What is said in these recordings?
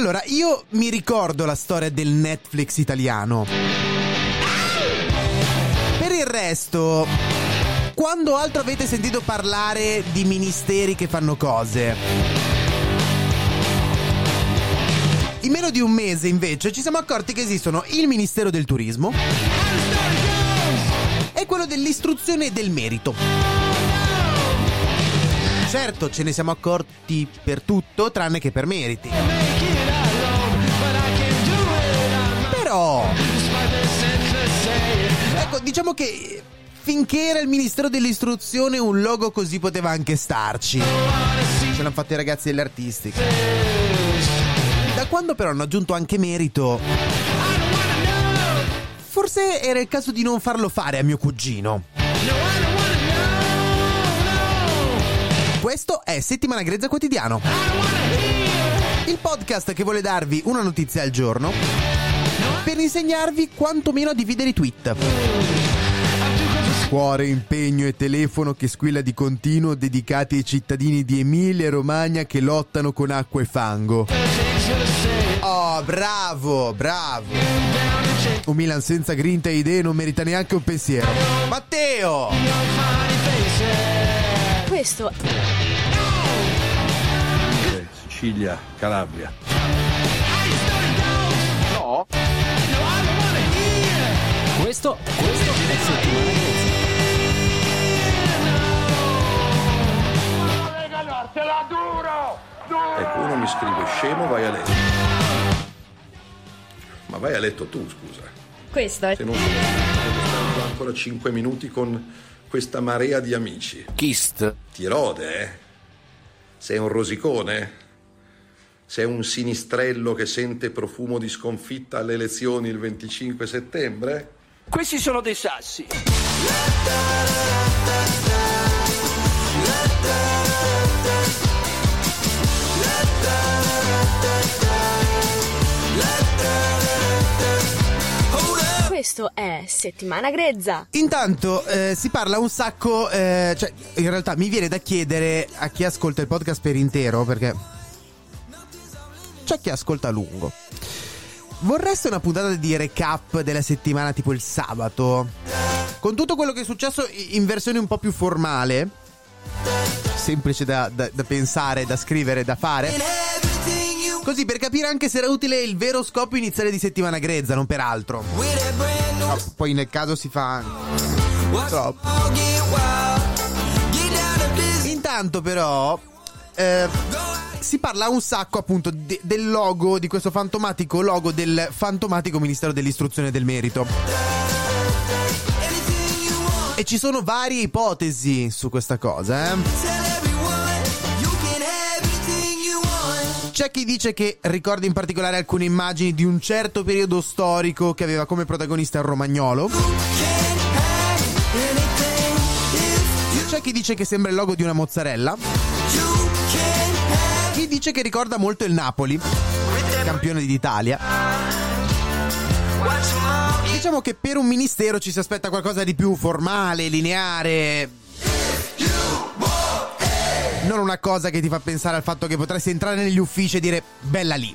Allora, io mi ricordo la storia del Netflix italiano. Per il resto, quando altro avete sentito parlare di ministeri che fanno cose? In meno di un mese, invece, ci siamo accorti che esistono il Ministero del Turismo e quello dell'istruzione e del merito. Certo, ce ne siamo accorti per tutto, tranne che per meriti. Diciamo che finché era il Ministero dell'Istruzione un logo così poteva anche starci. Ce l'hanno fatto i ragazzi dell'artistica. Da quando però hanno aggiunto anche merito... Forse era il caso di non farlo fare a mio cugino. Questo è Settimana Grezza Quotidiano. Il podcast che vuole darvi una notizia al giorno per insegnarvi quantomeno a dividere i tweet. Cuore, impegno e telefono che squilla di continuo dedicati ai cittadini di Emilia e Romagna che lottano con acqua e fango. Oh, bravo, bravo. Un Milan senza grinta e idee non merita neanche un pensiero. Matteo! Questo Sicilia, Calabria. Questo, questo è settimana grezza. Ecco, uno mi scrive scemo, vai a letto. Ma vai a letto tu, scusa. questo è Se non sono ancora 5 minuti con questa marea di amici. Kist. Ti rode, eh? Sei un rosicone? Sei un sinistrello che sente profumo di sconfitta alle elezioni il 25 settembre? Questi sono dei sassi. questo è settimana grezza. Intanto eh, si parla un sacco, eh, cioè in realtà mi viene da chiedere a chi ascolta il podcast per intero, perché c'è chi ascolta a lungo. Vorreste una puntata di recap della settimana tipo il sabato? Con tutto quello che è successo in versione un po' più formale? Semplice da, da- da pensare, da scrivere, da fare? Così per capire anche se era utile il vero scopo iniziale di settimana grezza, non per altro. No, poi nel caso si fa anche. Intanto però eh, si parla un sacco appunto de- del logo, di questo fantomatico logo del fantomatico Ministero dell'Istruzione e del Merito. E ci sono varie ipotesi su questa cosa, eh. C'è chi dice che ricorda in particolare alcune immagini di un certo periodo storico che aveva come protagonista il romagnolo. C'è chi dice che sembra il logo di una mozzarella. Dice che ricorda molto il Napoli, campione d'Italia. Diciamo che per un ministero ci si aspetta qualcosa di più formale, lineare. Non una cosa che ti fa pensare al fatto che potresti entrare negli uffici e dire bella lì.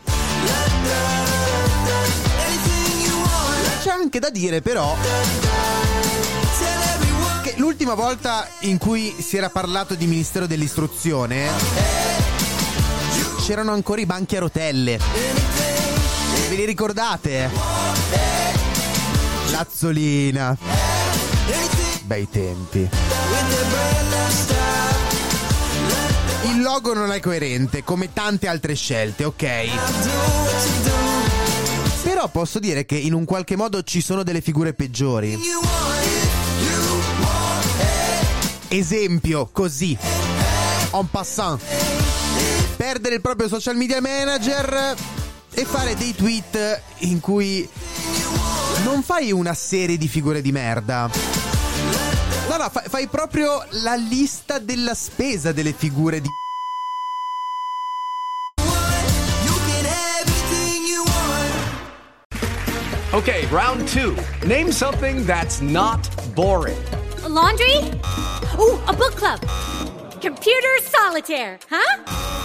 C'è anche da dire però che l'ultima volta in cui si era parlato di Ministero dell'Istruzione c'erano ancora i banchi a rotelle. Ve li ricordate? Lazzolina. Bei tempi. Il logo non è coerente, come tante altre scelte, ok? Però posso dire che in un qualche modo ci sono delle figure peggiori. Esempio, così. En passant. Perdere il proprio social media manager e fare dei tweet in cui non fai una serie di figure di merda. No, no, fai, fai proprio la lista della spesa delle figure di Okay, round two. Name something that's not boring. A laundry? Ooh, a book club. Computer solitaire, huh?